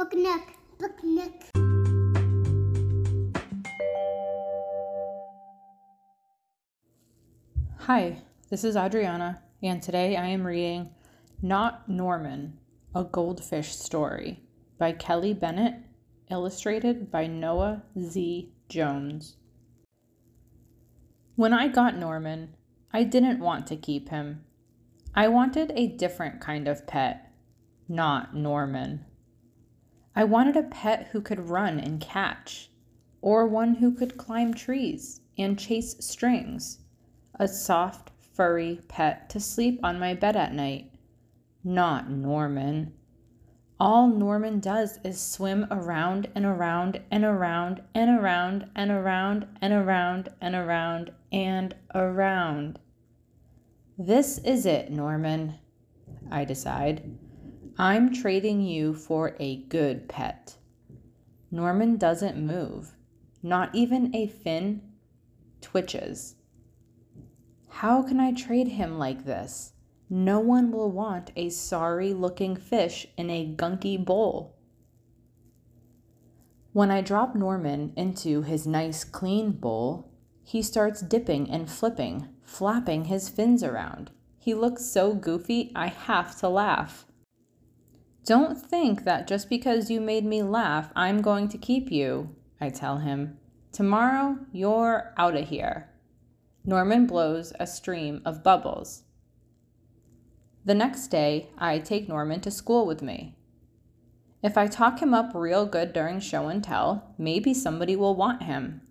Book Nook. Book Nook. Hi, this is Adriana, and today I am reading Not Norman, a Goldfish Story by Kelly Bennett, illustrated by Noah Z. Jones. When I got Norman, I didn't want to keep him. I wanted a different kind of pet, not Norman. I wanted a pet who could run and catch, or one who could climb trees and chase strings a soft, furry pet to sleep on my bed at night. Not Norman. All Norman does is swim around and around and around and around and around and around and around and around. This is it, Norman, I decide. I'm trading you for a good pet. Norman doesn't move, not even a fin twitches. How can I trade him like this? No one will want a sorry looking fish in a gunky bowl. When I drop Norman into his nice clean bowl, he starts dipping and flipping, flapping his fins around. He looks so goofy, I have to laugh. Don't think that just because you made me laugh, I'm going to keep you, I tell him. Tomorrow, you're out of here. Norman blows a stream of bubbles. The next day, I take Norman to school with me. If I talk him up real good during show and tell, maybe somebody will want him.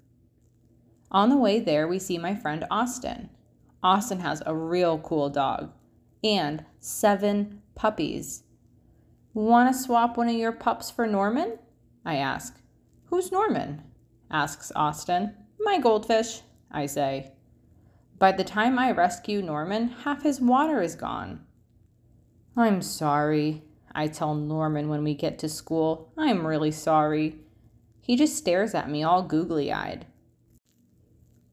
On the way there, we see my friend Austin. Austin has a real cool dog and seven puppies. Want to swap one of your pups for Norman? I ask. Who's Norman? asks Austin. My goldfish, I say. By the time I rescue Norman, half his water is gone. I'm sorry, I tell Norman when we get to school. I'm really sorry. He just stares at me all googly eyed.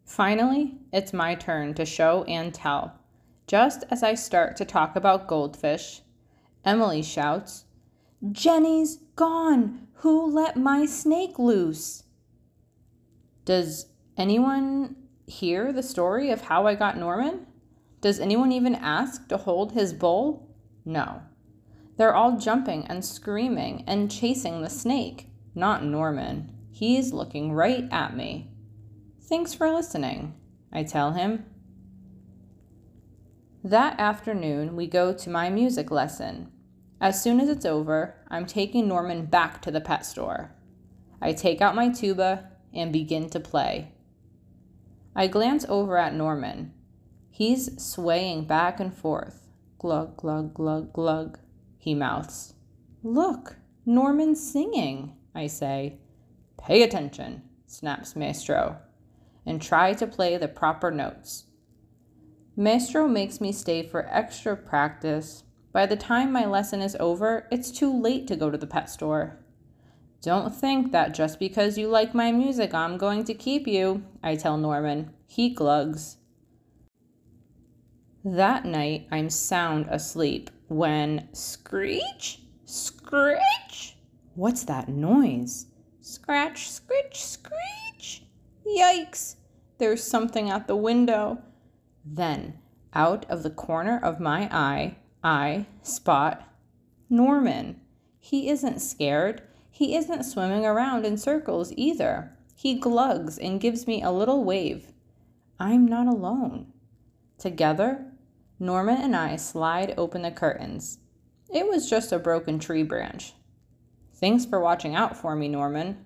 Finally, it's my turn to show and tell. Just as I start to talk about goldfish, Emily shouts, Jenny's gone! Who let my snake loose? Does anyone hear the story of how I got Norman? Does anyone even ask to hold his bowl? No. They're all jumping and screaming and chasing the snake, not Norman. He's looking right at me. Thanks for listening, I tell him. That afternoon, we go to my music lesson. As soon as it's over, I'm taking Norman back to the pet store. I take out my tuba and begin to play. I glance over at Norman. He's swaying back and forth. Glug, glug, glug, glug, he mouths. Look, Norman's singing, I say. Pay attention, snaps Maestro, and try to play the proper notes. Maestro makes me stay for extra practice. By the time my lesson is over, it's too late to go to the pet store. Don't think that just because you like my music, I'm going to keep you, I tell Norman. He glugs. That night, I'm sound asleep when screech, screech. What's that noise? Scratch, scritch, screech. Yikes! There's something at the window. Then, out of the corner of my eye, I spot Norman. He isn't scared. He isn't swimming around in circles either. He glugs and gives me a little wave. I'm not alone. Together, Norman and I slide open the curtains. It was just a broken tree branch. Thanks for watching out for me, Norman.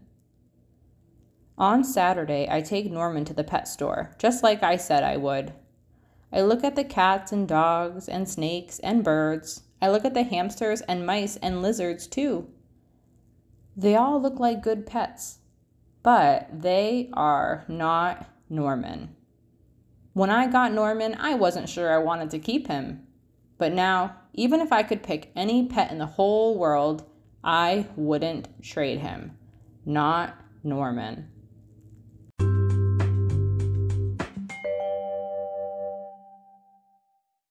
On Saturday, I take Norman to the pet store, just like I said I would. I look at the cats and dogs and snakes and birds. I look at the hamsters and mice and lizards too. They all look like good pets, but they are not Norman. When I got Norman, I wasn't sure I wanted to keep him. But now, even if I could pick any pet in the whole world, I wouldn't trade him. Not Norman.